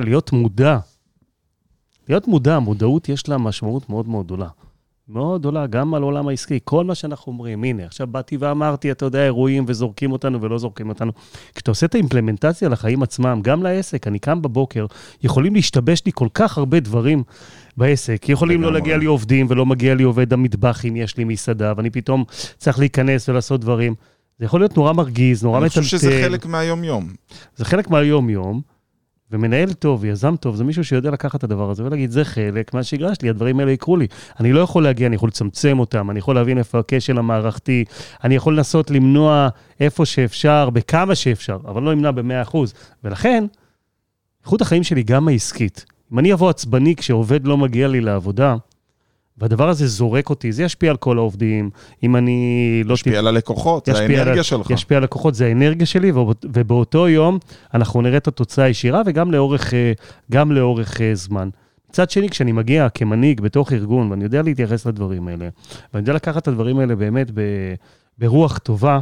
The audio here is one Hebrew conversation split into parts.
להיות מודע. להיות מודע, מודעות יש לה משמעות מאוד מאוד גדולה. מאוד גדולה, גם על עולם העסקי. כל מה שאנחנו אומרים, הנה, עכשיו באתי ואמרתי, אתה יודע, אירועים וזורקים אותנו ולא זורקים אותנו. כשאתה עושה את האימפלמנטציה לחיים עצמם, גם לעסק, אני קם בבוקר, יכולים להשתבש לי כל כך הרבה דברים בעסק. יכולים לא להגיע לי עובדים ולא מגיע לי עובד המטבח אם יש לי מסעדה, ואני פתאום צריך להיכנס ולעשות דברים. זה יכול להיות נורא מרגיז, נורא מטלטל. אני חושב שזה חלק מהיום-יום. זה חלק מהיום-יום. ומנהל טוב, יזם טוב, זה מישהו שיודע לקחת את הדבר הזה ולהגיד, זה חלק מהשגרה שלי, הדברים האלה יקרו לי. אני לא יכול להגיע, אני יכול לצמצם אותם, אני יכול להבין איפה הכשל המערכתי, אני יכול לנסות למנוע איפה שאפשר, בכמה שאפשר, אבל לא למנוע ב-100%. ולכן, איכות החיים שלי גם העסקית. אם אני אבוא עצבני כשעובד לא מגיע לי לעבודה, והדבר הזה זורק אותי, זה ישפיע על כל העובדים. אם אני לא... ישפיע על הלקוחות, זה האנרגיה על, שלך. ישפיע על הלקוחות, זה האנרגיה שלי, ובאותו יום אנחנו נראה את התוצאה הישירה וגם לאורך, אה, גם לאורך אה, זמן. מצד שני, כשאני מגיע כמנהיג בתוך ארגון, ואני יודע להתייחס לדברים האלה, ואני יודע לקחת את הדברים האלה באמת ב, ברוח טובה,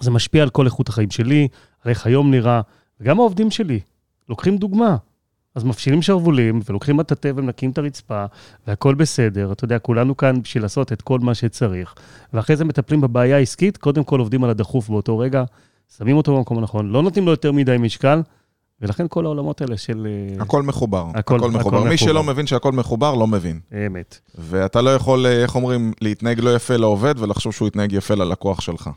זה משפיע על כל איכות החיים שלי, על איך היום נראה, וגם העובדים שלי לוקחים דוגמה. אז מפשילים שרוולים, ולוקחים מטאטא ומנקים את הרצפה, והכול בסדר. אתה יודע, כולנו כאן בשביל לעשות את כל מה שצריך. ואחרי זה מטפלים בבעיה העסקית, קודם כל עובדים על הדחוף באותו רגע, שמים אותו במקום הנכון, לא נותנים לו יותר מדי משקל, ולכן כל העולמות האלה של... אה, הכל מחובר, הכל, הכל מחובר. הכל מי מחובר. שלא מבין שהכל מחובר, לא מבין. אמת. ואתה לא יכול, אה, איך אומרים, להתנהג לא יפה לעובד ולחשוב שהוא יתנהג יפה ללקוח שלך.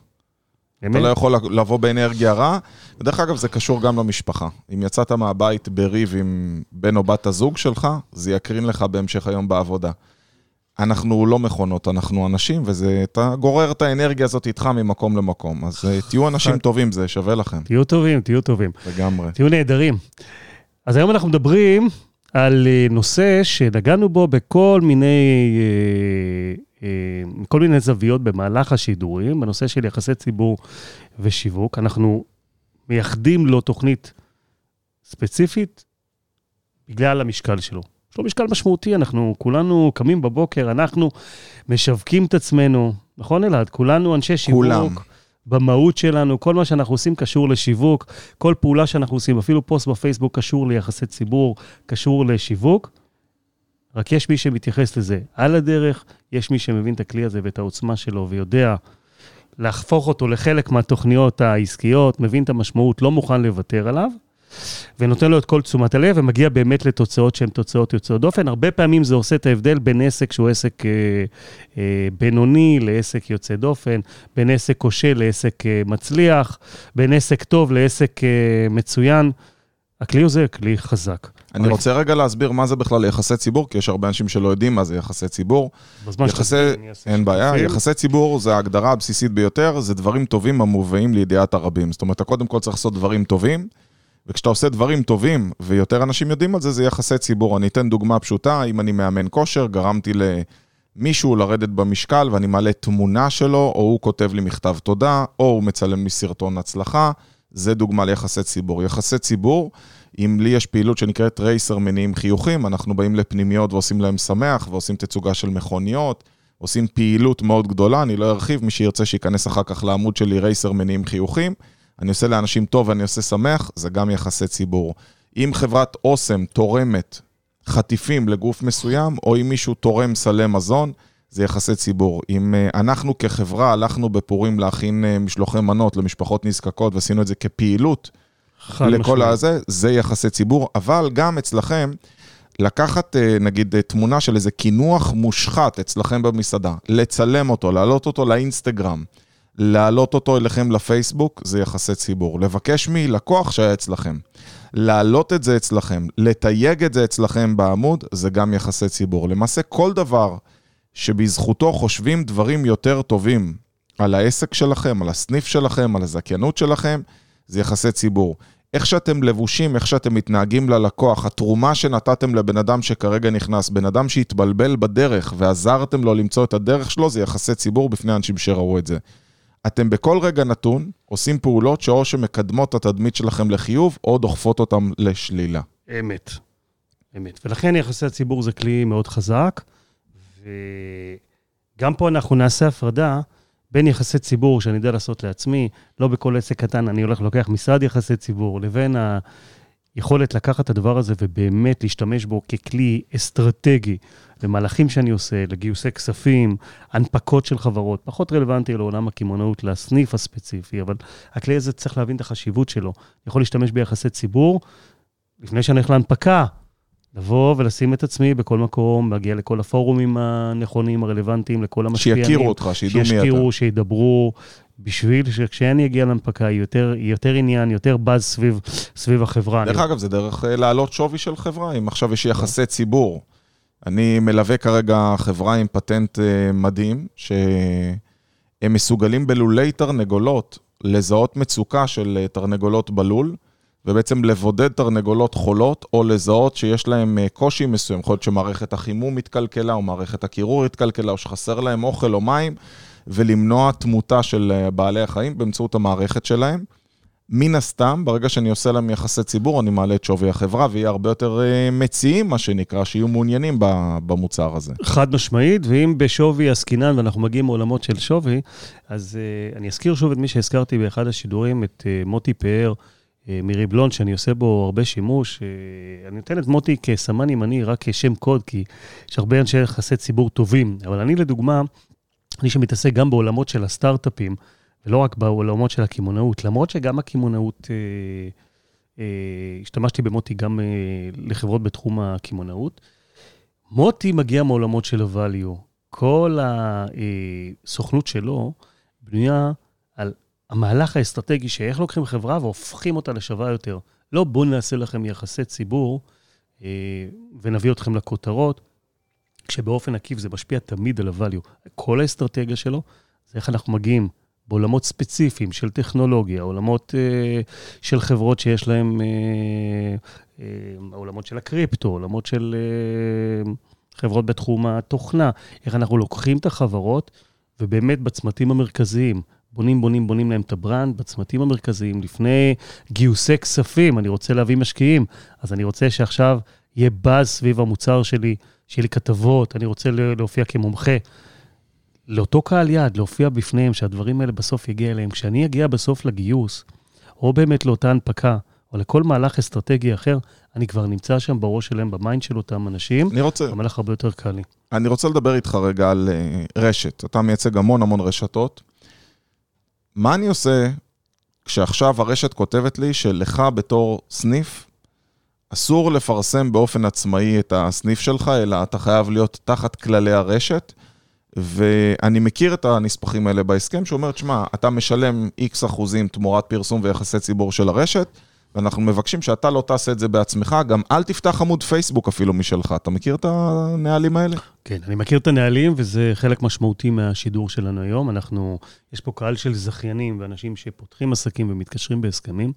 אתה לא יכול לבוא באנרגיה רע. ודרך אגב, זה קשור גם למשפחה. אם יצאת מהבית בריב עם בן או בת הזוג שלך, זה יקרין לך בהמשך היום בעבודה. אנחנו לא מכונות, אנחנו אנשים, ואתה גורר את האנרגיה הזאת איתך ממקום למקום. אז אה, תהיו אנשים טובים, זה שווה לכם. תהיו טובים, תהיו טובים. לגמרי. תהיו נהדרים. אז היום אנחנו מדברים על אה, נושא שנגענו בו בכל מיני אה, מכל מיני זוויות במהלך השידורים, בנושא של יחסי ציבור ושיווק. אנחנו מייחדים לו תוכנית ספציפית בגלל המשקל שלו. יש לו משקל משמעותי, אנחנו כולנו קמים בבוקר, אנחנו משווקים את עצמנו, נכון אלעד? כולנו אנשי שיווק. כולם. במהות שלנו, כל מה שאנחנו עושים קשור לשיווק, כל פעולה שאנחנו עושים, אפילו פוסט בפייסבוק קשור ליחסי ציבור, קשור לשיווק. רק יש מי שמתייחס לזה על הדרך, יש מי שמבין את הכלי הזה ואת העוצמה שלו ויודע להפוך אותו לחלק מהתוכניות העסקיות, מבין את המשמעות, לא מוכן לוותר עליו, ונותן לו את כל תשומת הלב, ומגיע באמת לתוצאות שהן תוצאות יוצאות דופן. הרבה פעמים זה עושה את ההבדל בין עסק שהוא עסק אה, אה, בינוני לעסק יוצא דופן, בין עסק כושל לעסק אה, מצליח, בין עסק טוב לעסק אה, מצוין. הכלי הזה כלי חזק. אני רוצה רגע להסביר מה זה בכלל יחסי ציבור, כי יש הרבה אנשים שלא יודעים מה זה יחסי ציבור. יחסי... אין בעיה, יחסי ציבור זה ההגדרה הבסיסית ביותר, זה דברים טובים המובאים לידיעת הרבים. זאת אומרת, אתה קודם כל צריך לעשות דברים טובים, וכשאתה עושה דברים טובים, ויותר אנשים יודעים על זה, זה יחסי ציבור. אני אתן דוגמה פשוטה, אם אני מאמן כושר, גרמתי למישהו לרדת במשקל, ואני מעלה תמונה שלו, או הוא כותב לי מכתב תודה, או הוא מצלם לי סרטון הצלחה. זה דוגמה ליחסי ציבור. יחסי ציבור, אם לי יש פעילות שנקראת רייסר מניעים חיוכים, אנחנו באים לפנימיות ועושים להם שמח, ועושים תצוגה של מכוניות, עושים פעילות מאוד גדולה, אני לא ארחיב, מי שירצה שייכנס אחר כך לעמוד שלי רייסר מניעים חיוכים. אני עושה לאנשים טוב ואני עושה שמח, זה גם יחסי ציבור. אם חברת אוסם תורמת חטיפים לגוף מסוים, או אם מישהו תורם סלי מזון, זה יחסי ציבור. אם uh, אנחנו כחברה הלכנו בפורים להכין uh, משלוחי מנות למשפחות נזקקות ועשינו את זה כפעילות לכל הזה, זה יחסי ציבור, אבל גם אצלכם, לקחת uh, נגיד תמונה של איזה קינוח מושחת אצלכם במסעדה, לצלם אותו, להעלות אותו לאינסטגרם, להעלות אותו אליכם לפייסבוק, זה יחסי ציבור. לבקש מלקוח שהיה אצלכם. להעלות את זה אצלכם, לתייג את זה אצלכם בעמוד, זה גם יחסי ציבור. למעשה כל דבר שבזכותו חושבים דברים יותר טובים על העסק שלכם, על הסניף שלכם, על הזכיינות שלכם, זה יחסי ציבור. איך שאתם לבושים, איך שאתם מתנהגים ללקוח, התרומה שנתתם לבן אדם שכרגע נכנס, בן אדם שהתבלבל בדרך ועזרתם לו למצוא את הדרך שלו, זה יחסי ציבור בפני אנשים שראו את זה. אתם בכל רגע נתון עושים פעולות שאו שמקדמות את התדמית שלכם לחיוב, או דוחפות אותם לשלילה. אמת. אמת. ולכן יחסי הציבור זה כלי מאוד חזק. וגם פה אנחנו נעשה הפרדה בין יחסי ציבור שאני יודע לעשות לעצמי, לא בכל עסק קטן אני הולך לוקח משרד יחסי ציבור, לבין יכולת לקחת את הדבר הזה ובאמת להשתמש בו ככלי אסטרטגי למהלכים שאני עושה, לגיוסי כספים, הנפקות של חברות, פחות רלוונטי לעולם הקמעונאות, לסניף הספציפי, אבל הכלי הזה צריך להבין את החשיבות שלו. יכול להשתמש ביחסי ציבור, לפני שאני הולך להנפקה, לבוא ולשים את עצמי בכל מקום, להגיע לכל הפורומים הנכונים, הרלוונטיים, לכל המשפיענים. שיכירו אותך, שידעו מי אתה. שישקיעו, שידברו, בשביל שכשאני אגיע להנפקה, יהיה יותר, יותר עניין, יותר באז סביב, סביב החברה. דרך אני... אגב, זה דרך אה, להעלות שווי של חברה, אם עכשיו יש יחסי ציבור. אני מלווה כרגע חברה עם פטנט אה, מדהים, שהם מסוגלים בלולי תרנגולות לזהות מצוקה של אה, תרנגולות בלול. ובעצם לבודד תרנגולות חולות, או לזהות שיש להם אה, קושי מסוים, יכול להיות שמערכת החימום התקלקלה, או מערכת הקירור התקלקלה, או שחסר להם אוכל או מים, ולמנוע תמותה של אה, בעלי החיים באמצעות המערכת שלהם. מן הסתם, ברגע שאני עושה להם יחסי ציבור, אני מעלה את שווי החברה, ויהיה הרבה יותר אה, מציעים, מה שנקרא, שיהיו מעוניינים במוצר הזה. חד משמעית, ואם בשווי עסקינן, ואנחנו מגיעים מעולמות של שווי, אז uh, אני אזכיר שוב את מי שהזכרתי באחד השידורים, את uh, מוטי פאר, אה, מריבלון, שאני עושה בו הרבה שימוש. אה, אני נותן את מוטי כסמן ימני, רק כשם קוד, כי יש הרבה אנשי יחסי ציבור טובים. אבל אני, לדוגמה, אני שמתעסק גם בעולמות של הסטארט-אפים, ולא רק בעולמות של הקמעונאות, למרות שגם הקמעונאות, אה, אה, השתמשתי במוטי גם אה, לחברות בתחום הקמעונאות. מוטי מגיע מעולמות של ה-value. כל הסוכנות שלו בנויה על המהלך האסטרטגי שאיך לוקחים חברה והופכים אותה לשווה יותר. לא בואו נעשה לכם יחסי ציבור אה, ונביא אתכם לכותרות, כשבאופן עקיף זה משפיע תמיד על ה-value. כל האסטרטגיה שלו זה איך אנחנו מגיעים בעולמות ספציפיים של טכנולוגיה, עולמות אה, של חברות שיש להם, אה, אה, עולמות של הקריפטו, עולמות של אה, חברות בתחום התוכנה, איך אנחנו לוקחים את החברות ובאמת בצמתים המרכזיים, בונים, בונים, בונים להם את ה brand בצמתים המרכזיים, לפני גיוסי כספים, אני רוצה להביא משקיעים, אז אני רוצה שעכשיו יהיה באז סביב המוצר שלי, שיהיה לי כתבות, אני רוצה להופיע כמומחה. לאותו קהל יעד, להופיע בפניהם, שהדברים האלה בסוף יגיע אליהם. כשאני אגיע בסוף לגיוס, או באמת לאותה הנפקה, או לכל מהלך אסטרטגי אחר, אני כבר נמצא שם בראש שלהם, ב mind של אותם אנשים. אני רוצה... המהלך הרבה יותר קל לי. אני רוצה לדבר איתך רגע על uh, רשת. אתה מייצג המון המון רשתות. מה אני עושה כשעכשיו הרשת כותבת לי שלך בתור סניף, אסור לפרסם באופן עצמאי את הסניף שלך, אלא אתה חייב להיות תחת כללי הרשת. ואני מכיר את הנספחים האלה בהסכם, שאומר, שמע, אתה משלם איקס אחוזים תמורת פרסום ויחסי ציבור של הרשת, ואנחנו מבקשים שאתה לא תעשה את זה בעצמך, גם אל תפתח עמוד פייסבוק אפילו משלך. אתה מכיר את הנהלים האלה? כן, אני מכיר את הנהלים, וזה חלק משמעותי מהשידור שלנו היום. אנחנו, יש פה קהל של זכיינים ואנשים שפותחים עסקים ומתקשרים בהסכמים.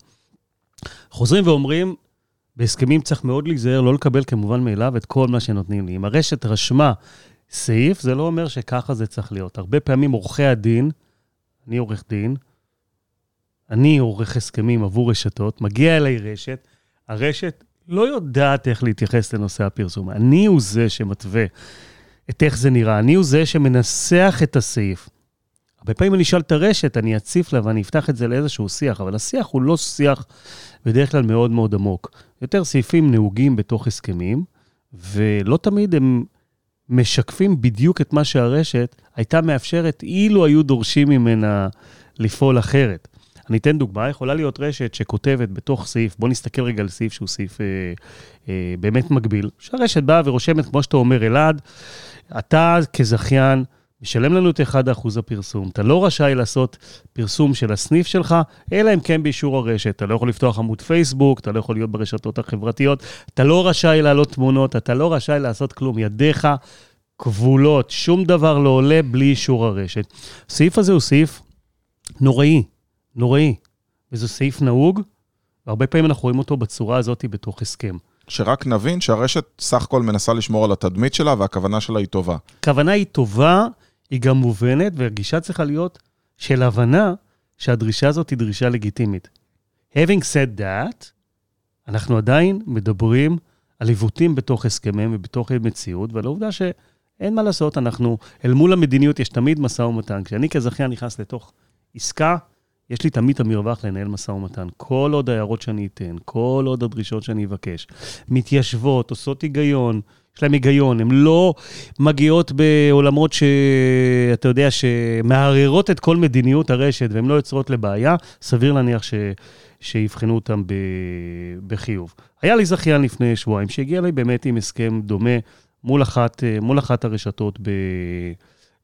חוזרים ואומרים, בהסכמים צריך מאוד להיזהר, לא לקבל כמובן מאליו את כל מה שנותנים לי. אם הרשת רשמה סעיף, זה לא אומר שככה זה צריך להיות. הרבה פעמים עורכי הדין, אני עורך דין, אני עורך הסכמים עבור רשתות, מגיע אליי רשת, הרשת לא יודעת איך להתייחס לנושא הפרסום. אני הוא זה שמתווה את איך זה נראה, אני הוא זה שמנסח את הסעיף. הרבה פעמים אני אשאל את הרשת, אני אציף לה ואני אפתח את זה לאיזשהו שיח, אבל השיח הוא לא שיח בדרך כלל מאוד מאוד עמוק. יותר סעיפים נהוגים בתוך הסכמים, ולא תמיד הם משקפים בדיוק את מה שהרשת הייתה מאפשרת אילו היו דורשים ממנה לפעול אחרת. אני אתן דוגמה, יכולה להיות רשת שכותבת בתוך סעיף, בוא נסתכל רגע על סעיף שהוא סעיף אה, אה, באמת מקביל, שהרשת באה ורושמת, כמו שאתה אומר, אלעד, אתה כזכיין, משלם לנו את 1% הפרסום. אתה לא רשאי לעשות פרסום של הסניף שלך, אלא אם כן באישור הרשת. אתה לא יכול לפתוח עמוד פייסבוק, אתה לא יכול להיות ברשתות החברתיות, אתה לא רשאי להעלות תמונות, אתה לא רשאי לעשות כלום. ידיך כבולות, שום דבר לא עולה בלי אישור הרשת. הסעיף הזה הוא סעיף נוראי. נוראי. וזה סעיף נהוג, והרבה פעמים אנחנו רואים אותו בצורה הזאת בתוך הסכם. שרק נבין שהרשת סך הכל מנסה לשמור על התדמית שלה והכוונה שלה היא טובה. הכוונה היא טובה, היא גם מובנת, והגישה צריכה להיות של הבנה שהדרישה הזאת היא דרישה לגיטימית. Having said that, אנחנו עדיין מדברים על עיוותים בתוך הסכמים ובתוך מציאות, ועל העובדה שאין מה לעשות, אנחנו, אל מול המדיניות יש תמיד משא ומתן. כשאני כזכיין נכנס לתוך עסקה, יש לי תמיד את המרווח לנהל משא ומתן. כל עוד ההערות שאני אתן, כל עוד הדרישות שאני אבקש, מתיישבות, עושות היגיון, יש להם היגיון, הן לא מגיעות בעולמות שאתה יודע, שמערערות את כל מדיניות הרשת והן לא יוצרות לבעיה, סביר להניח ש... שיבחנו אותם ב... בחיוב. היה לי זכיין לפני שבועיים שהגיע אליי באמת עם הסכם דומה מול אחת, מול אחת הרשתות ב...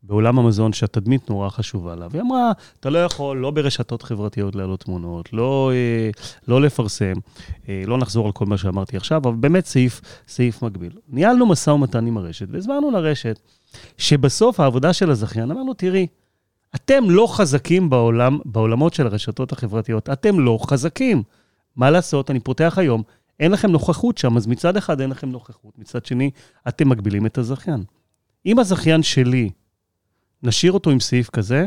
בעולם המזון שהתדמית נורא חשובה לה. והיא אמרה, אתה לא יכול, לא ברשתות חברתיות להעלות תמונות, לא, אה, לא לפרסם, אה, לא נחזור על כל מה שאמרתי עכשיו, אבל באמת סעיף, סעיף מקביל. ניהלנו משא ומתן עם הרשת, והסברנו לרשת שבסוף העבודה של הזכיין, אמרנו, תראי, אתם לא חזקים בעולם, בעולמות של הרשתות החברתיות, אתם לא חזקים. מה לעשות, אני פותח היום, אין לכם נוכחות שם, אז מצד אחד אין לכם נוכחות, מצד שני, אתם מגבילים את הזכיין. אם הזכיין שלי, נשאיר אותו עם סעיף כזה,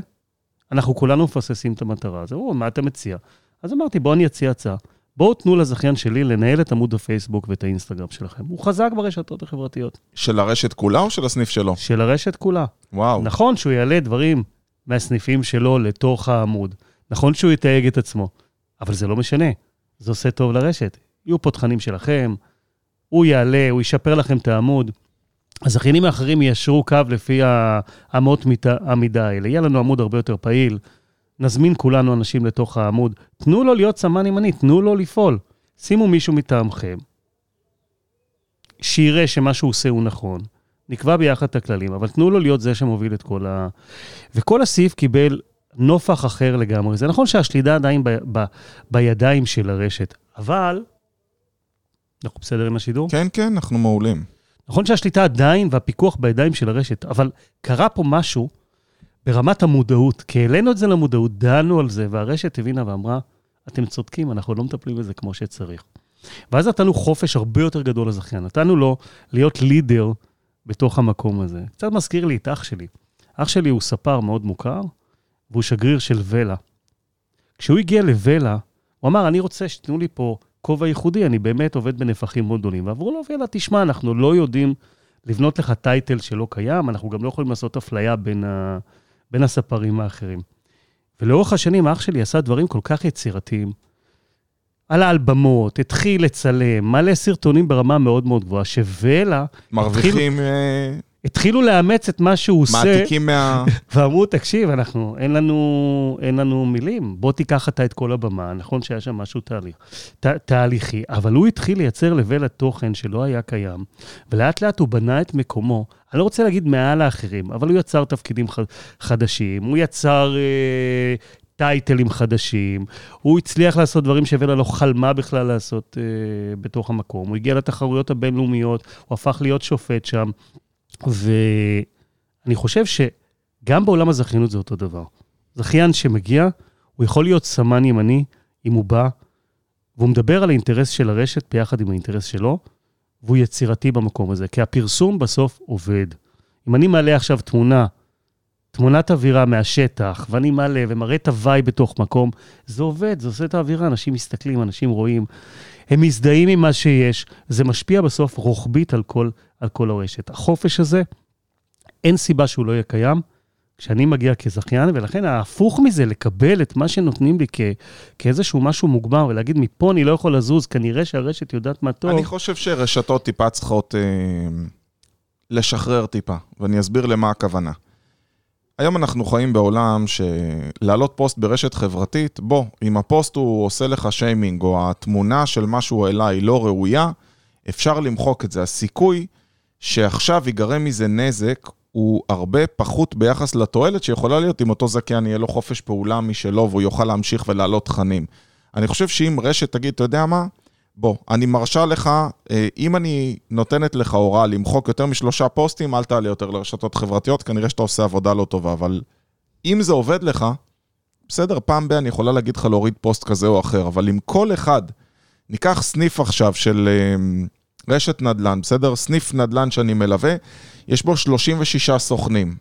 אנחנו כולנו מפססים את המטרה. אז אמרו, מה אתה מציע? אז אמרתי, בואו אני אציע הצעה. בואו תנו לזכיין שלי לנהל את עמוד הפייסבוק ואת האינסטגרם שלכם. הוא חזק ברשתות החברתיות. של הרשת כולה או של הסניף שלו? של הרשת כולה. וואו. נכון שהוא יעלה דברים מהסניפים שלו לתוך העמוד. נכון שהוא יתייג את עצמו, אבל זה לא משנה. זה עושה טוב לרשת. יהיו פה תכנים שלכם, הוא יעלה, הוא ישפר לכם את העמוד. הזכיינים האחרים יישרו קו לפי האמות המידה האלה. יהיה לנו עמוד הרבה יותר פעיל, נזמין כולנו אנשים לתוך העמוד. תנו לו להיות סמן ימני, תנו לו לפעול. שימו מישהו מטעמכם, שיראה שמה שהוא עושה הוא נכון, נקבע ביחד את הכללים, אבל תנו לו להיות זה שמוביל את כל ה... וכל הסעיף קיבל נופח אחר לגמרי. זה נכון שהשלידה עדיין ב... ב... בידיים של הרשת, אבל... אנחנו בסדר עם השידור? כן, כן, אנחנו מעולים. נכון שהשליטה עדיין והפיקוח בידיים של הרשת, אבל קרה פה משהו ברמת המודעות, כי העלינו את זה למודעות, דנו על זה, והרשת הבינה ואמרה, אתם צודקים, אנחנו לא מטפלים בזה כמו שצריך. ואז נתנו חופש הרבה יותר גדול לזכיין, נתנו לו להיות לידר בתוך המקום הזה. קצת מזכיר לי את אח שלי. אח שלי הוא ספר מאוד מוכר, והוא שגריר של ולה. כשהוא הגיע לולה, הוא אמר, אני רוצה שתיתנו לי פה כובע ייחודי, אני באמת עובד בנפחים מאוד גדולים. ואמרו לו, ויאללה, תשמע, אנחנו לא יודעים לבנות לך טייטל שלא קיים, אנחנו גם לא יכולים לעשות אפליה בין, ה... בין הספרים האחרים. ולאורך השנים, אח שלי עשה דברים כל כך יצירתיים. עלה על במות, התחיל לצלם, מלא סרטונים ברמה מאוד מאוד גבוהה, שוולה... מרוויחים... התחיל... אה, התחילו לאמץ את מה שהוא עושה. מעתיקים מה... ואמרו, תקשיב, אנחנו, אין לנו, אין לנו מילים, בוא תיקח אתה את כל הבמה. נכון שהיה שם משהו תהליך, ת, תהליכי, אבל הוא התחיל לייצר לבל התוכן שלא היה קיים, ולאט לאט הוא בנה את מקומו. אני לא רוצה להגיד מעל האחרים, אבל הוא יצר תפקידים ח, חדשים, הוא יצר... אה, טייטלים חדשים, הוא הצליח לעשות דברים שוולה לא חלמה בכלל לעשות אה, בתוך המקום, הוא הגיע לתחרויות הבינלאומיות, הוא הפך להיות שופט שם. ואני חושב שגם בעולם הזכיינות זה אותו דבר. זכיין שמגיע, הוא יכול להיות סמן ימני אם הוא בא, והוא מדבר על האינטרס של הרשת ביחד עם האינטרס שלו, והוא יצירתי במקום הזה, כי הפרסום בסוף עובד. אם אני מעלה עכשיו תמונה, תמונת אווירה מהשטח, ואני מעלה ומראה את הוואי בתוך מקום, זה עובד, זה עושה את האווירה, אנשים מסתכלים, אנשים רואים, הם מזדהים עם מה שיש, זה משפיע בסוף רוחבית על כל על כל הרשת. החופש הזה, אין סיבה שהוא לא יהיה קיים כשאני מגיע כזכיין, ולכן ההפוך מזה, לקבל את מה שנותנים לי כ, כאיזשהו משהו מוגבר, ולהגיד, מפה אני לא יכול לזוז, כנראה שהרשת יודעת מה טוב. אני חושב שרשתות טיפה צריכות אה, לשחרר טיפה, ואני אסביר למה הכוונה. היום אנחנו חיים בעולם שלהעלות פוסט ברשת חברתית, בוא, אם הפוסט הוא עושה לך שיימינג, או התמונה של משהו אולי היא לא ראויה, אפשר למחוק את זה. הסיכוי שעכשיו ייגרם מזה נזק, הוא הרבה פחות ביחס לתועלת שיכולה להיות אם אותו זכיין יהיה לו חופש פעולה משלו והוא יוכל להמשיך ולהעלות תכנים. אני חושב שאם רשת תגיד, אתה יודע מה? בוא, אני מרשה לך, אה, אם אני נותנת לך הוראה למחוק יותר משלושה פוסטים, אל תעלה יותר לרשתות חברתיות, כנראה שאתה עושה עבודה לא טובה, אבל אם זה עובד לך, בסדר, פעם ב- אני יכולה להגיד לך להוריד פוסט כזה או אחר, אבל אם כל אחד, ניקח סניף עכשיו של אה, רשת נדל"ן, בסדר? סניף נדל"ן שאני מלווה, יש בו 36 סוכנים.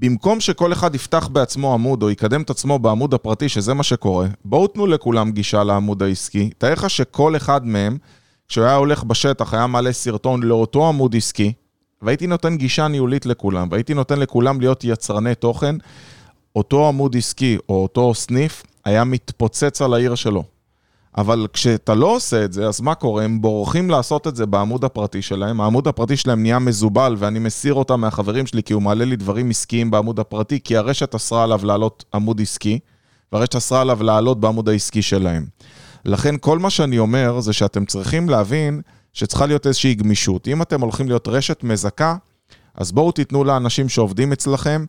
במקום שכל אחד יפתח בעצמו עמוד או יקדם את עצמו בעמוד הפרטי, שזה מה שקורה, בואו תנו לכולם גישה לעמוד העסקי. תאר לך שכל אחד מהם, כשהוא היה הולך בשטח, היה מעלה סרטון לאותו עמוד עסקי, והייתי נותן גישה ניהולית לכולם, והייתי נותן לכולם להיות יצרני תוכן, אותו עמוד עסקי או אותו סניף היה מתפוצץ על העיר שלו. אבל כשאתה לא עושה את זה, אז מה קורה? הם בורחים לעשות את זה בעמוד הפרטי שלהם, העמוד הפרטי שלהם נהיה מזובל, ואני מסיר אותם מהחברים שלי כי הוא מעלה לי דברים עסקיים בעמוד הפרטי, כי הרשת אסרה עליו לעלות עמוד עסקי, והרשת אסרה עליו לעלות בעמוד העסקי שלהם. לכן כל מה שאני אומר זה שאתם צריכים להבין שצריכה להיות איזושהי גמישות. אם אתם הולכים להיות רשת מזכה, אז בואו תיתנו לאנשים שעובדים אצלכם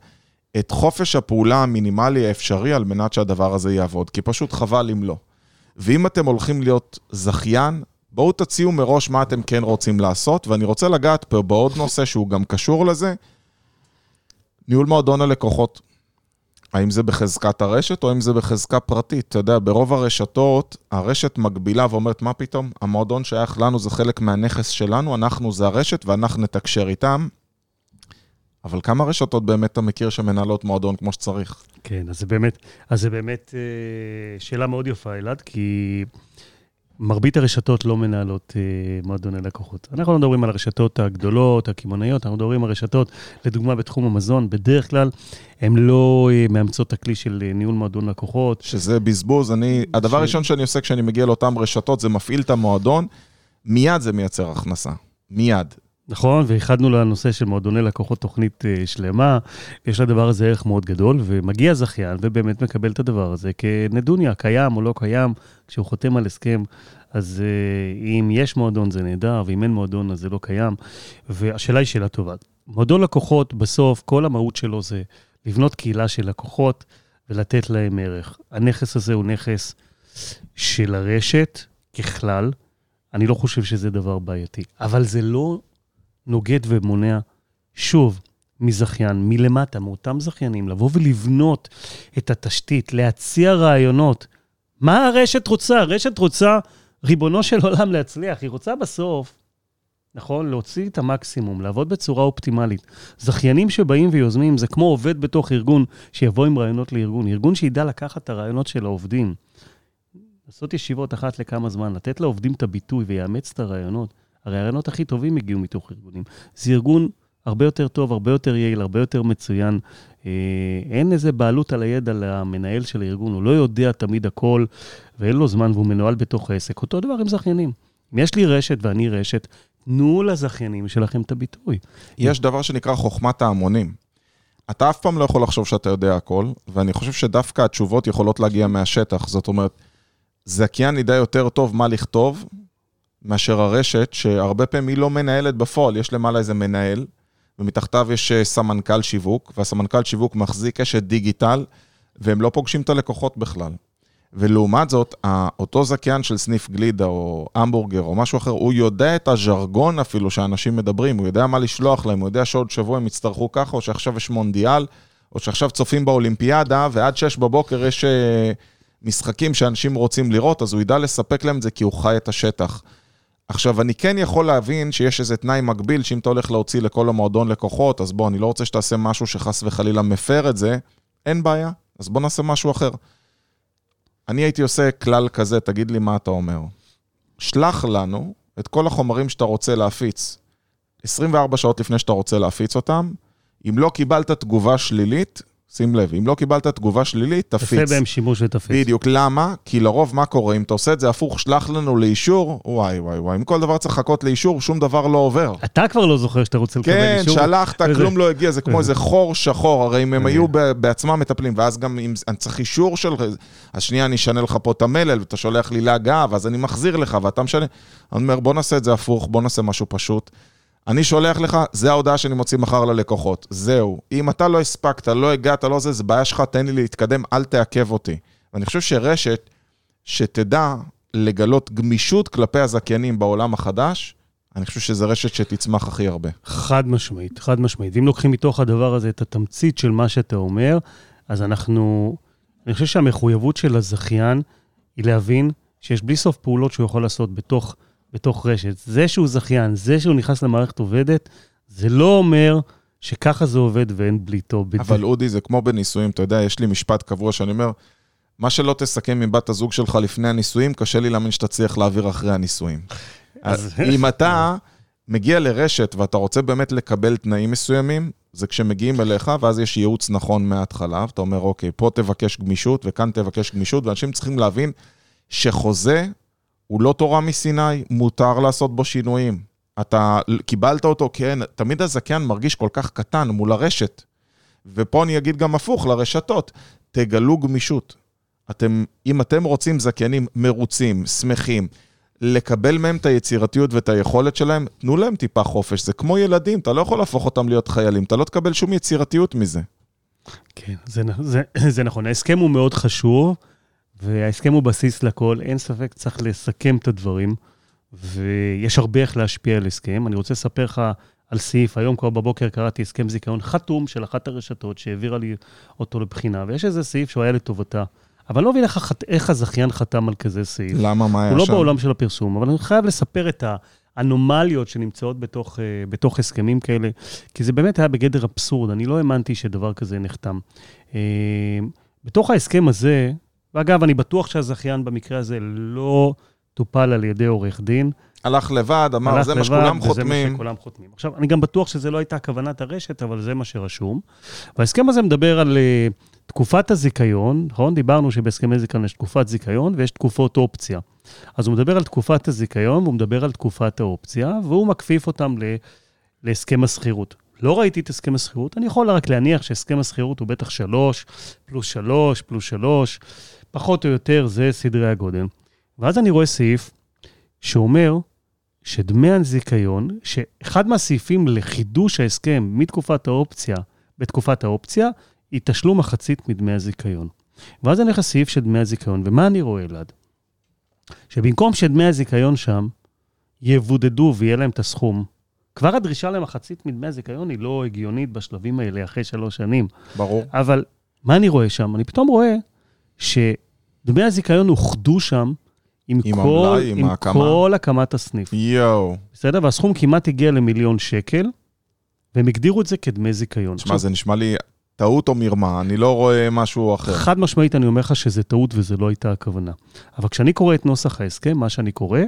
את חופש הפעולה המינימלי האפשרי על מנת שהדבר הזה יעבוד, כי פשוט חבל אם לא. ואם אתם הולכים להיות זכיין, בואו תציעו מראש מה אתם כן רוצים לעשות, ואני רוצה לגעת פה בעוד נושא שהוא גם קשור לזה, ניהול מועדון הלקוחות. האם זה בחזקת הרשת או האם זה בחזקה פרטית? אתה יודע, ברוב הרשתות, הרשת מגבילה ואומרת, מה פתאום? המועדון שייך לנו, זה חלק מהנכס שלנו, אנחנו זה הרשת ואנחנו נתקשר איתם. אבל כמה רשתות באמת אתה מכיר שמנהלות מועדון כמו שצריך? כן, אז זה באמת, אז זה באמת אה, שאלה מאוד יפה, אלעד, כי מרבית הרשתות לא מנהלות אה, מועדוני לקוחות. אנחנו לא מדברים על הרשתות הגדולות, הקמעונאיות, אנחנו מדברים על רשתות, לדוגמה בתחום המזון, בדרך כלל הן לא אה, מאמצות את הכלי של ניהול מועדון לקוחות. שזה בזבוז, אני, הדבר הראשון שאני עושה כשאני מגיע לאותן רשתות זה מפעיל את המועדון, מיד זה מייצר הכנסה, מיד. נכון, ואיחדנו לנושא של מועדוני לקוחות תוכנית uh, שלמה, יש לדבר הזה ערך מאוד גדול, ומגיע זכיין ובאמת מקבל את הדבר הזה כנדוניה, קיים או לא קיים, כשהוא חותם על הסכם, אז uh, אם יש מועדון זה נהדר, ואם אין מועדון אז זה לא קיים, והשאלה היא שאלה טובה. מועדון לקוחות, בסוף, כל המהות שלו זה לבנות קהילה של לקוחות ולתת להם ערך. הנכס הזה הוא נכס של הרשת ככלל, אני לא חושב שזה דבר בעייתי, אבל זה לא נוגד ומונע, שוב, מזכיין, מלמטה, מאותם זכיינים, לבוא ולבנות את התשתית, להציע רעיונות. מה הרשת רוצה? הרשת רוצה, ריבונו של עולם, להצליח. היא רוצה בסוף, נכון, להוציא את המקסימום, לעבוד בצורה אופטימלית. זכיינים שבאים ויוזמים, זה כמו עובד בתוך ארגון, שיבוא עם רעיונות לארגון. ארגון שידע לקחת את הרעיונות של העובדים. לעשות ישיבות אחת לכמה זמן, לתת לעובדים את הביטוי ויאמץ את הרעיונות. הרי הרעיונות הכי טובים הגיעו מתוך ארגונים. זה ארגון הרבה יותר טוב, הרבה יותר יעיל, הרבה יותר מצוין. אה, אין איזה בעלות על הידע למנהל של הארגון, הוא לא יודע תמיד הכל, ואין לו זמן והוא מנוהל בתוך העסק. אותו דבר עם זכיינים. אם יש לי רשת ואני רשת, תנו לזכיינים שלכם את הביטוי. יש דבר שנקרא חוכמת ההמונים. אתה אף פעם לא יכול לחשוב שאתה יודע הכל, ואני חושב שדווקא התשובות יכולות להגיע מהשטח. זאת אומרת, זכיין ידע יותר טוב מה לכתוב, מאשר הרשת, שהרבה פעמים היא לא מנהלת בפועל, יש למעלה איזה מנהל, ומתחתיו יש אה, סמנכ"ל שיווק, והסמנכ"ל שיווק מחזיק אשת דיגיטל, והם לא פוגשים את הלקוחות בכלל. ולעומת זאת, אותו זכיין של סניף גלידה או המבורגר או משהו אחר, הוא יודע את הז'רגון אפילו שאנשים מדברים, הוא יודע מה לשלוח להם, הוא יודע שעוד שבוע הם יצטרכו ככה, או שעכשיו יש מונדיאל, או שעכשיו צופים באולימפיאדה, ועד שש בבוקר יש אה, משחקים שאנשים רוצים לראות, אז הוא ידע לספק להם את זה כי הוא חי את השטח. עכשיו, אני כן יכול להבין שיש איזה תנאי מקביל, שאם אתה הולך להוציא לכל המועדון לקוחות, אז בוא, אני לא רוצה שתעשה משהו שחס וחלילה מפר את זה, אין בעיה, אז בוא נעשה משהו אחר. אני הייתי עושה כלל כזה, תגיד לי מה אתה אומר. שלח לנו את כל החומרים שאתה רוצה להפיץ 24 שעות לפני שאתה רוצה להפיץ אותם. אם לא קיבלת תגובה שלילית, שים לב, אם לא קיבלת תגובה שלילית, תפיץ. תעשה בהם שימוש ותפיץ. בדיוק, למה? כי לרוב מה קורה? אם אתה עושה את זה הפוך, שלח לנו לאישור, וואי וואי וואי, אם כל דבר צריך לחכות לאישור, שום דבר לא עבר. אתה כבר לא זוכר שאתה רוצה לקבל כן, אישור. כן, שלחת, כלום לא הגיע, זה כמו איזה חור שחור, הרי אם הם היו בעצמם מטפלים, ואז גם אם אני צריך אישור של... אז שנייה, אני אשנה לך פה את המלל, ואתה שולח לי להגעה, ואז אני מחזיר לך, ואתה משנה... אני אומר, בוא נעשה את זה הפוך, בוא נעשה משהו פשוט. אני שולח לך, זה ההודעה שאני מוציא מחר ללקוחות. זהו. אם אתה לא הספקת, לא הגעת, לא זה, זה בעיה שלך, תן לי להתקדם, אל תעכב אותי. ואני חושב שרשת, שתדע לגלות גמישות כלפי הזכיינים בעולם החדש, אני חושב שזה רשת שתצמח הכי הרבה. חד משמעית, חד משמעית. אם לוקחים מתוך הדבר הזה את התמצית של מה שאתה אומר, אז אנחנו... אני חושב שהמחויבות של הזכיין היא להבין שיש בלי סוף פעולות שהוא יכול לעשות בתוך... בתוך רשת. זה שהוא זכיין, זה שהוא נכנס למערכת עובדת, זה לא אומר שככה זה עובד ואין בליטו. אבל אודי, זה כמו בנישואים, אתה יודע, יש לי משפט קבוע שאני אומר, מה שלא תסכם עם בת הזוג שלך לפני הנישואים, קשה לי להאמין שתצליח להעביר אחרי הנישואים. אז אם אתה מגיע לרשת ואתה רוצה באמת לקבל תנאים מסוימים, זה כשמגיעים אליך, ואז יש ייעוץ נכון מההתחלה, ואתה אומר, אוקיי, פה תבקש גמישות וכאן תבקש גמישות, ואנשים צריכים להבין שחוזה הוא לא תורה מסיני, מותר לעשות בו שינויים. אתה קיבלת אותו, כן, תמיד הזכיין מרגיש כל כך קטן מול הרשת. ופה אני אגיד גם הפוך לרשתות, תגלו גמישות. אתם, אם אתם רוצים זכיינים מרוצים, שמחים, לקבל מהם את היצירתיות ואת היכולת שלהם, תנו להם טיפה חופש. זה כמו ילדים, אתה לא יכול להפוך אותם להיות חיילים, אתה לא תקבל שום יצירתיות מזה. כן, זה, זה, זה נכון. ההסכם הוא מאוד חשוב, וההסכם הוא בסיס לכל. אין ספק, צריך לסכם את הדברים, ויש הרבה איך להשפיע על הסכם. אני רוצה לספר לך על סעיף, היום כבר בבוקר קראתי הסכם זיכיון חתום של אחת הרשתות שהעבירה לי אותו לבחינה, ויש איזה סעיף שהוא היה לטובתה. אבל אני לא מבין איך, איך הזכיין חתם על כזה סעיף. למה? מה היה שם? הוא לא בעולם של הפרסום, אבל אני חייב לספר את האנומליות שנמצאות בתוך, אה, בתוך הסכמים כאלה, כי זה באמת היה בגדר אבסורד, אני לא האמנתי שדבר כזה נחתם. אה, בתוך ההסכם הזה, ואגב, אני בטוח שהזכיין במקרה הזה לא טופל על ידי עורך דין. הלך לבד, אמר, הלך זה לבד, מה שכולם חותמים. זה מה שכולם חותמים. עכשיו, אני גם בטוח שזה לא הייתה כוונת הרשת, אבל זה מה שרשום. וההסכם הזה מדבר על uh, תקופת הזיכיון, נכון? דיברנו שבהסכמי זיכיון יש תקופת זיכיון ויש תקופות אופציה. אז הוא מדבר על תקופת הזיכיון, הוא מדבר על תקופת האופציה, והוא מקפיף אותם ל, להסכם השכירות. לא ראיתי את הסכם השכירות, אני יכול רק להניח שהסכם השכירות הוא בטח שלוש, פלוס שלוש, פלוס שלוש, פחות או יותר זה סדרי הגודל. ואז אני רואה סעיף שאומר שדמי הזיכיון, שאחד מהסעיפים לחידוש ההסכם מתקופת האופציה, בתקופת האופציה, היא תשלום מחצית מדמי הזיכיון. ואז אני הולך לסעיף של דמי הזיכיון, ומה אני רואה, אלעד? שבמקום שדמי הזיכיון שם יבודדו ויהיה להם את הסכום, כבר הדרישה למחצית מדמי הזיכיון היא לא הגיונית בשלבים האלה אחרי שלוש שנים. ברור. אבל מה אני רואה שם? אני פתאום רואה שדמי הזיכיון אוחדו שם עם, עם כל, המלאי, עם, עם ההקמה. כל הקמת הסניף. יואו. בסדר? והסכום כמעט הגיע למיליון שקל, והם הגדירו את זה כדמי זיכיון. תשמע, זה נשמע לי טעות או מרמה, אני לא רואה משהו אחר. חד משמעית, אני אומר לך שזה טעות וזה לא הייתה הכוונה. אבל כשאני קורא את נוסח ההסכם, מה שאני קורא,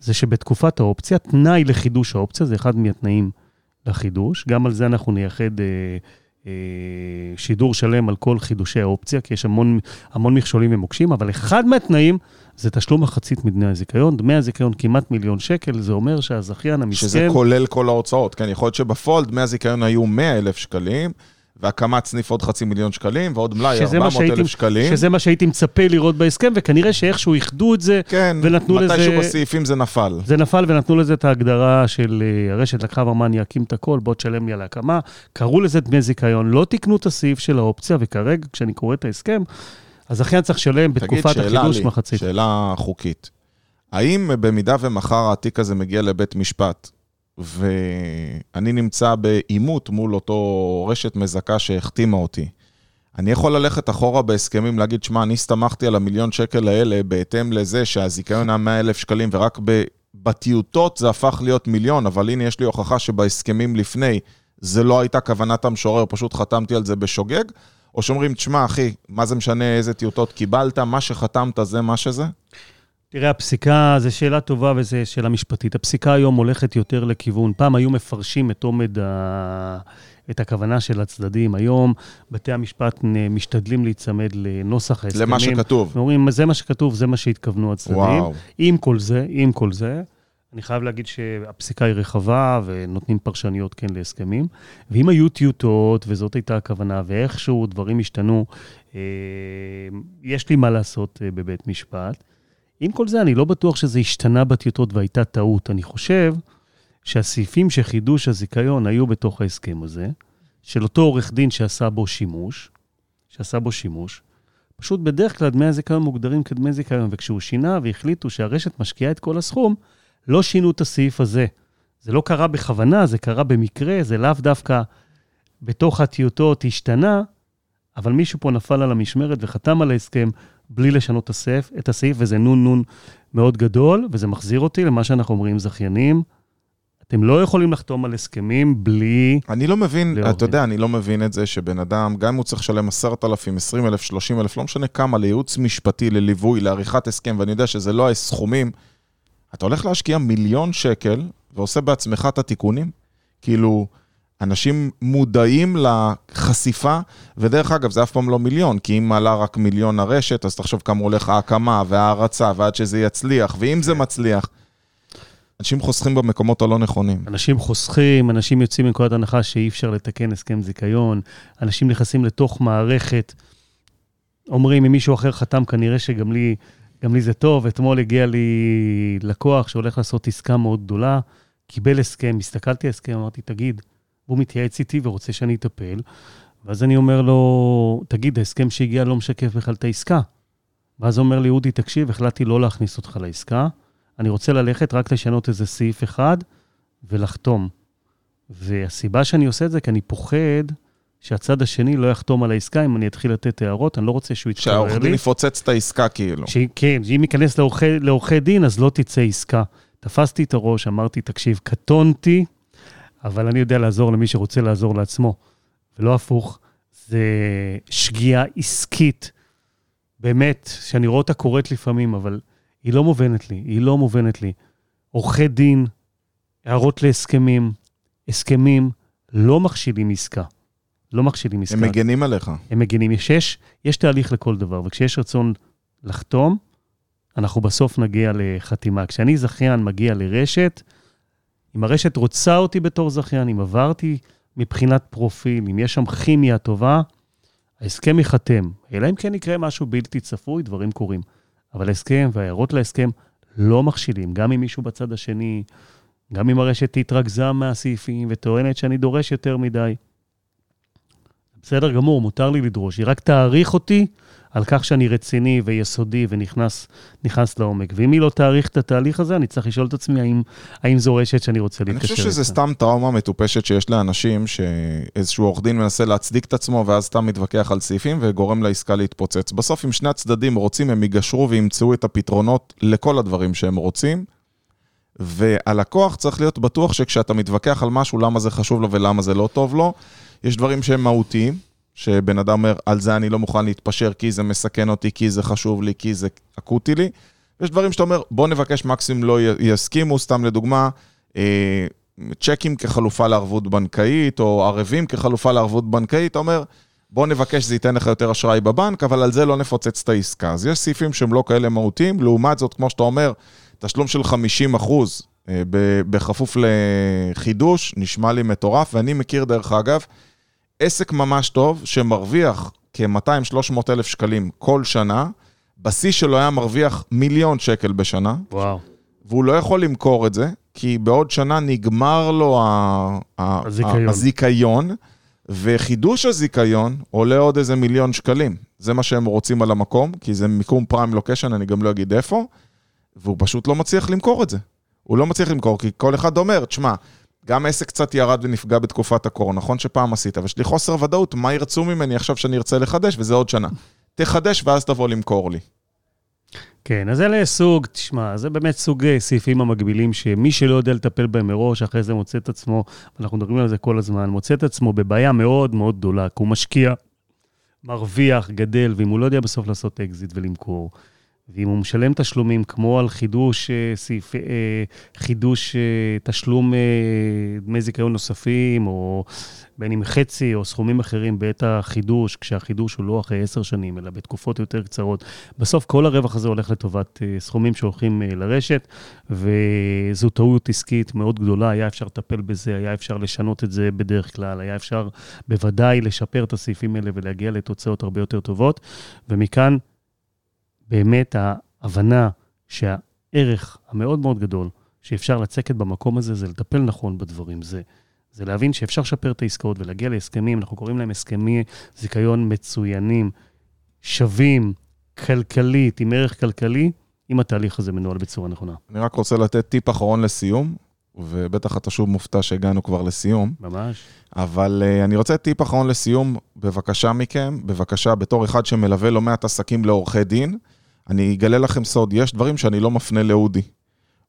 זה שבתקופת האופציה, תנאי לחידוש האופציה, זה אחד מהתנאים לחידוש, גם על זה אנחנו נייחד אה, שידור שלם על כל חידושי האופציה, כי יש המון, המון מכשולים ומוקשים, אבל אחד מהתנאים זה תשלום מחצית מדמי הזיכיון. דמי הזיכיון כמעט מיליון שקל, זה אומר שהזכיין המסכן... שזה כולל כל ההוצאות, כן? יכול להיות שבפועל דמי הזיכיון היו 100 אלף שקלים. והקמת סניף עוד חצי מיליון שקלים, ועוד מלאי 400 אלף שקלים. שזה מה שהייתי מצפה לראות בהסכם, וכנראה שאיכשהו איחדו את זה, כן, ונתנו לזה... כן, מתישהו בסעיפים זה נפל. זה נפל, ונתנו לזה את ההגדרה של אה, הרשת לקחה ואמרה, אני אקים את הכל, בוא תשלם לי על ההקמה. קראו לזה דמי זיכיון, לא תיקנו את הסעיף של האופציה, וכרגע, כשאני קורא את ההסכם, הזכיין צריך לשלם בתקופת החידוש מחצית. שאלה חוקית. האם במידה ומחר התיק הזה מגיע לבית משפט, ואני נמצא בעימות מול אותו רשת מזכה שהחתימה אותי. אני יכול ללכת אחורה בהסכמים, להגיד, שמע, אני הסתמכתי על המיליון שקל האלה בהתאם לזה שהזיכיון היה 100 אלף שקלים, ורק בטיוטות זה הפך להיות מיליון, אבל הנה יש לי הוכחה שבהסכמים לפני זה לא הייתה כוונת המשורר, פשוט חתמתי על זה בשוגג, או שאומרים, תשמע, אחי, מה זה משנה איזה טיוטות קיבלת, מה שחתמת זה מה שזה? תראה, הפסיקה, זו שאלה טובה וזו שאלה משפטית. הפסיקה היום הולכת יותר לכיוון, פעם היו מפרשים את עומד ה... את הכוונה של הצדדים. היום בתי המשפט משתדלים להיצמד לנוסח ההסכמים. למה שכתוב. אומרים, זה מה שכתוב, זה מה שהתכוונו הצדדים. וואו. עם כל זה, עם כל זה, אני חייב להגיד שהפסיקה היא רחבה ונותנים פרשניות כן להסכמים. ואם היו טיוטות, וזאת הייתה הכוונה, ואיכשהו דברים השתנו, אה, יש לי מה לעשות אה, בבית משפט. עם כל זה, אני לא בטוח שזה השתנה בטיוטות והייתה טעות. אני חושב שהסעיפים שחידוש הזיכיון היו בתוך ההסכם הזה, של אותו עורך דין שעשה בו שימוש, שעשה בו שימוש, פשוט בדרך כלל דמי הזיכיון מוגדרים כדמי זיכיון, וכשהוא שינה והחליטו שהרשת משקיעה את כל הסכום, לא שינו את הסעיף הזה. זה לא קרה בכוונה, זה קרה במקרה, זה לאו דווקא בתוך הטיוטות השתנה, אבל מישהו פה נפל על המשמרת וחתם על ההסכם, בלי לשנות את הסעיף, את הסעיף וזה נון נון מאוד גדול, וזה מחזיר אותי למה שאנחנו אומרים, זכיינים. אתם לא יכולים לחתום על הסכמים בלי... אני לא מבין, אתה יודע, אני לא מבין את זה שבן אדם, גם אם הוא צריך לשלם 10,000, 20,000, 30,000, לא משנה כמה, לייעוץ משפטי, לליווי, לעריכת הסכם, ואני יודע שזה לא הסכומים, אתה הולך להשקיע מיליון שקל, ועושה בעצמך את התיקונים, כאילו, אנשים מודעים לחשיפה, ודרך אגב, זה אף פעם לא מיליון, כי אם עלה רק מיליון הרשת, אז תחשוב כמה הולך ההקמה וההרצה, ועד שזה יצליח, ואם זה מצליח, אנשים חוסכים במקומות הלא נכונים. אנשים חוסכים, אנשים יוצאים מנקודת הנחה שאי אפשר לתקן הסכם זיכיון, אנשים נכנסים לתוך מערכת, אומרים, אם מישהו אחר חתם, כנראה שגם לי, גם לי זה טוב. אתמול הגיע לי לקוח שהולך לעשות עסקה מאוד גדולה, קיבל הסכם, הסתכלתי על הסכם, אמרתי, תגיד, הוא מתייעץ איתי ורוצה שאני אטפל, ואז אני אומר לו, תגיד, ההסכם שהגיע לא משקף בכלל את העסקה. ואז אומר לי, אודי, תקשיב, החלטתי לא להכניס אותך לעסקה, אני רוצה ללכת רק לשנות איזה סעיף אחד ולחתום. והסיבה שאני עושה את זה, כי אני פוחד שהצד השני לא יחתום על העסקה אם אני אתחיל לתת הערות, אני לא רוצה שהוא יתקרר לי. שהעורך דין יפוצץ את העסקה כאילו. ש... כן, שאם ייכנס לעורכי דין, אז לא תצא עסקה. תפסתי את הראש, אמרתי, תקשיב, קטונתי, אבל אני יודע לעזור למי שרוצה לעזור לעצמו, ולא הפוך. זה שגיאה עסקית, באמת, שאני רואה אותה קורית לפעמים, אבל היא לא מובנת לי, היא לא מובנת לי. עורכי דין, הערות להסכמים, הסכמים לא מכשילים עסקה. לא מכשילים עסקה. הם מגנים עליך. הם מגנים. יש, יש, יש תהליך לכל דבר, וכשיש רצון לחתום, אנחנו בסוף נגיע לחתימה. כשאני זכיין מגיע לרשת, אם הרשת רוצה אותי בתור זכיין, אם עברתי מבחינת פרופיל, אם יש שם כימיה טובה, ההסכם ייחתם. אלא אם כן יקרה משהו בלתי צפוי, דברים קורים. אבל ההסכם וההערות להסכם לא מכשילים. גם אם מישהו בצד השני, גם אם הרשת התרכזה מהסעיפים וטוענת שאני דורש יותר מדי. בסדר גמור, מותר לי לדרוש, היא רק תעריך אותי על כך שאני רציני ויסודי ונכנס לעומק. ואם היא לא תאריך את התהליך הזה, אני צריך לשאול את עצמי האם, האם זו רשת שאני רוצה להתקשר איתה. אני חושב שזה סתם טראומה מטופשת שיש לאנשים, שאיזשהו עורך דין מנסה להצדיק את עצמו, ואז סתם מתווכח על סעיפים וגורם לעסקה להתפוצץ. בסוף, אם שני הצדדים רוצים, הם ייגשרו וימצאו את הפתרונות לכל הדברים שהם רוצים. והלקוח צריך להיות בטוח שכשאתה מתווכח על משהו, למה זה חשוב לו ולמה זה לא טוב לו, יש דברים שהם מהותיים, שבן אדם אומר, על זה אני לא מוכן להתפשר כי זה מסכן אותי, כי זה חשוב לי, כי זה אקוטי לי. ויש דברים שאתה אומר, בוא נבקש מקסימום לא יסכימו, סתם לדוגמה, אה, צ'קים כחלופה לערבות בנקאית, או ערבים כחלופה לערבות בנקאית, אתה אומר, בוא נבקש שזה ייתן לך יותר אשראי בבנק, אבל על זה לא נפוצץ את העסקה. אז יש סעיפים שהם לא כאלה מהותיים, לעומת זאת, כמו שאתה אומר, תשלום של 50 אחוז אה, בכפוף לחידוש, נשמע לי מטורף, ואני מכיר, דרך אגב, עסק ממש טוב שמרוויח כ-200-300 אלף שקלים כל שנה, בשיא שלו היה מרוויח מיליון שקל בשנה. וואו. והוא לא יכול למכור את זה, כי בעוד שנה נגמר לו ה- הזיכיון. הזיכיון, וחידוש הזיכיון עולה עוד איזה מיליון שקלים. זה מה שהם רוצים על המקום, כי זה מיקום פריים לוקשן, אני גם לא אגיד איפה, והוא פשוט לא מצליח למכור את זה. הוא לא מצליח למכור, כי כל אחד אומר, תשמע, גם עסק קצת ירד ונפגע בתקופת הקורונה, נכון שפעם עשית, אבל יש לי חוסר ודאות, מה ירצו ממני עכשיו שאני ארצה לחדש, וזה עוד שנה. תחדש ואז תבוא למכור לי. כן, אז אלה סוג, תשמע, זה באמת סוג אה, סעיפים המקבילים, שמי שלא יודע לטפל בהם מראש, אחרי זה מוצא את עצמו, אנחנו מדברים על זה כל הזמן, מוצא את עצמו בבעיה מאוד מאוד גדולה, כי הוא משקיע, מרוויח, גדל, ואם הוא לא יודע בסוף לעשות אקזיט ולמכור, ואם הוא משלם תשלומים כמו על חידוש, אה, סעיף, אה, חידוש אה, תשלום דמי זיכיון נוספים, או בין אם חצי או סכומים אחרים בעת החידוש, כשהחידוש הוא לא אחרי עשר שנים, אלא בתקופות יותר קצרות, בסוף כל הרווח הזה הולך לטובת סכומים שהולכים לרשת, וזו טעות עסקית מאוד גדולה, היה אפשר לטפל בזה, היה אפשר לשנות את זה בדרך כלל, היה אפשר בוודאי לשפר את הסעיפים האלה ולהגיע לתוצאות הרבה יותר טובות, ומכאן, באמת ההבנה שהערך המאוד מאוד גדול שאפשר לצקת במקום הזה, זה לטפל נכון בדברים. זה, זה להבין שאפשר לשפר את העסקאות ולהגיע להסכמים, אנחנו קוראים להם הסכמי זיכיון מצוינים, שווים, כלכלית, עם ערך כלכלי, אם התהליך הזה מנוהל בצורה נכונה. אני רק רוצה לתת טיפ אחרון לסיום, ובטח אתה שוב מופתע שהגענו כבר לסיום. ממש. אבל uh, אני רוצה טיפ אחרון לסיום, בבקשה מכם, בבקשה, בתור אחד שמלווה לא מעט עסקים לעורכי דין, אני אגלה לכם סוד, יש דברים שאני לא מפנה לאודי.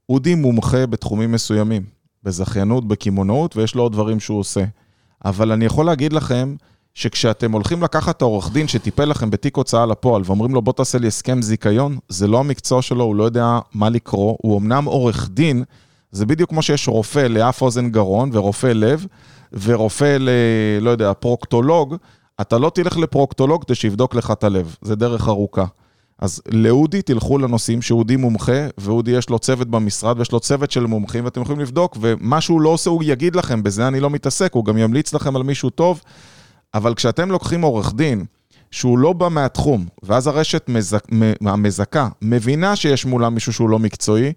אודי מומחה בתחומים מסוימים, בזכיינות, בקמעונאות, ויש לו עוד דברים שהוא עושה. אבל אני יכול להגיד לכם, שכשאתם הולכים לקחת את העורך דין שטיפל לכם בתיק הוצאה לפועל ואומרים לו בוא תעשה לי הסכם זיכיון, זה לא המקצוע שלו, הוא לא יודע מה לקרוא, הוא אמנם עורך דין, זה בדיוק כמו שיש רופא לאף אוזן גרון ורופא לב, ורופא ל... לא יודע, פרוקטולוג, אתה לא תלך לפרוקטולוג כדי שיבדוק לך את הלב, זה דרך ארוכה. אז לאודי תלכו לנושאים שאודי מומחה, ואודי יש לו צוות במשרד ויש לו צוות של מומחים, ואתם יכולים לבדוק, ומה שהוא לא עושה הוא יגיד לכם, בזה אני לא מתעסק, הוא גם ימליץ לכם על מישהו טוב, אבל כשאתם לוקחים עורך דין, שהוא לא בא מהתחום, ואז הרשת מזק, המזכה מבינה שיש מולה מישהו שהוא לא מקצועי,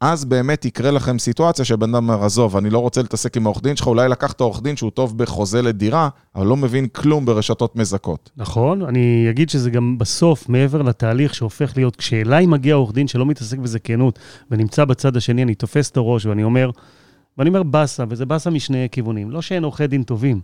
אז באמת יקרה לכם סיטואציה שבן אדם אומר, עזוב, אני לא רוצה להתעסק עם העורך דין שלך, אולי לקחת עורך דין שהוא טוב בחוזה לדירה, אבל לא מבין כלום ברשתות מזכות. נכון, אני אגיד שזה גם בסוף, מעבר לתהליך שהופך להיות, כשאליי מגיע עורך דין שלא מתעסק בזה כנות, ונמצא בצד השני, אני תופס את הראש ואני אומר, ואני אומר באסה, וזה באסה משני כיוונים. לא שאין עורכי דין טובים,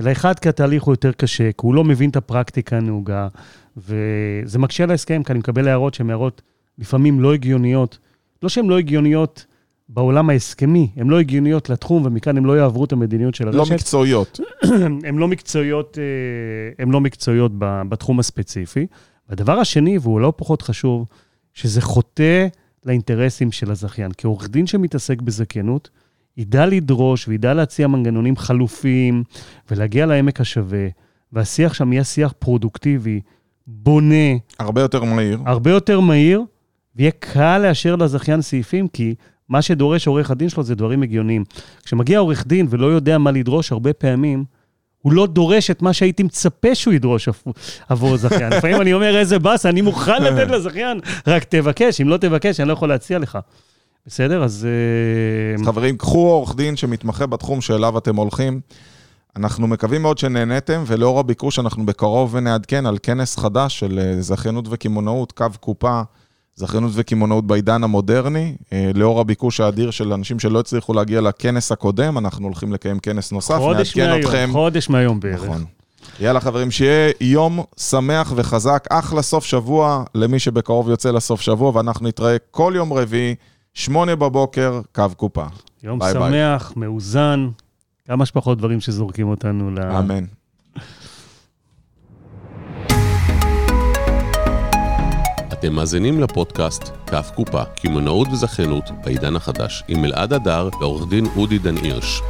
אלא אחד, כי התהליך הוא יותר קשה, כי הוא לא מבין את הפרקטיקה הנהוגה, וזה מקשה על ההסכם, כי אני מקבל הערות שהן הערות לפעמים לא הגיוניות. לא שהן לא הגיוניות בעולם ההסכמי, הן לא הגיוניות לתחום, ומכאן הן לא יעברו את המדיניות של לא הרשת. לא מקצועיות. הן לא מקצועיות, הן לא מקצועיות בתחום הספציפי. והדבר השני, והוא לא פחות חשוב, שזה חוטא לאינטרסים של הזכיין. כי עורך דין שמתעסק בזכיינות, ידע לדרוש וידע להציע מנגנונים חלופיים ולהגיע לעמק השווה, והשיח שם יהיה שיח פרודוקטיבי, בונה. הרבה יותר מהיר. הרבה יותר מהיר, ויהיה קל לאשר לזכיין סעיפים, כי מה שדורש עורך הדין שלו זה דברים הגיוניים. כשמגיע עורך דין ולא יודע מה לדרוש, הרבה פעמים הוא לא דורש את מה שהייתי מצפה שהוא ידרוש עבור זכיין. לפעמים אני אומר, איזה באסה, אני מוכן לתת לזכיין, רק תבקש, אם לא תבקש, אני לא יכול להציע לך. בסדר? אז... אה, אז חברים, קחו עורך דין שמתמחה בתחום שאליו אתם הולכים. אנחנו מקווים מאוד שנהניתם, ולאור הביקוש אנחנו בקרוב נעדכן על כנס חדש של אה, זכיינות וקמעונאות, קו קופה. זכיינות וקמעונאות בעידן המודרני. אה, לאור הביקוש האדיר של אנשים שלא הצליחו להגיע לכנס הקודם, אנחנו הולכים לקיים כנס נוסף, חודש מהיום, אתכם. חודש מהיום בערך. נכון. יאללה חברים, שיהיה יום שמח וחזק, אחלה סוף שבוע למי שבקרוב יוצא לסוף שבוע, ואנחנו נתראה כל יום רביעי, שמונה בבוקר, קו קופה. יום ביי שמח, ביי. מאוזן, כמה שפחות דברים שזורקים אותנו ל... אמן. אתם מאזינים לפודקאסט כף קופה, קמעונאות וזכיינות בעידן החדש, עם אלעד הדר ועורך דין אודי דן הירש.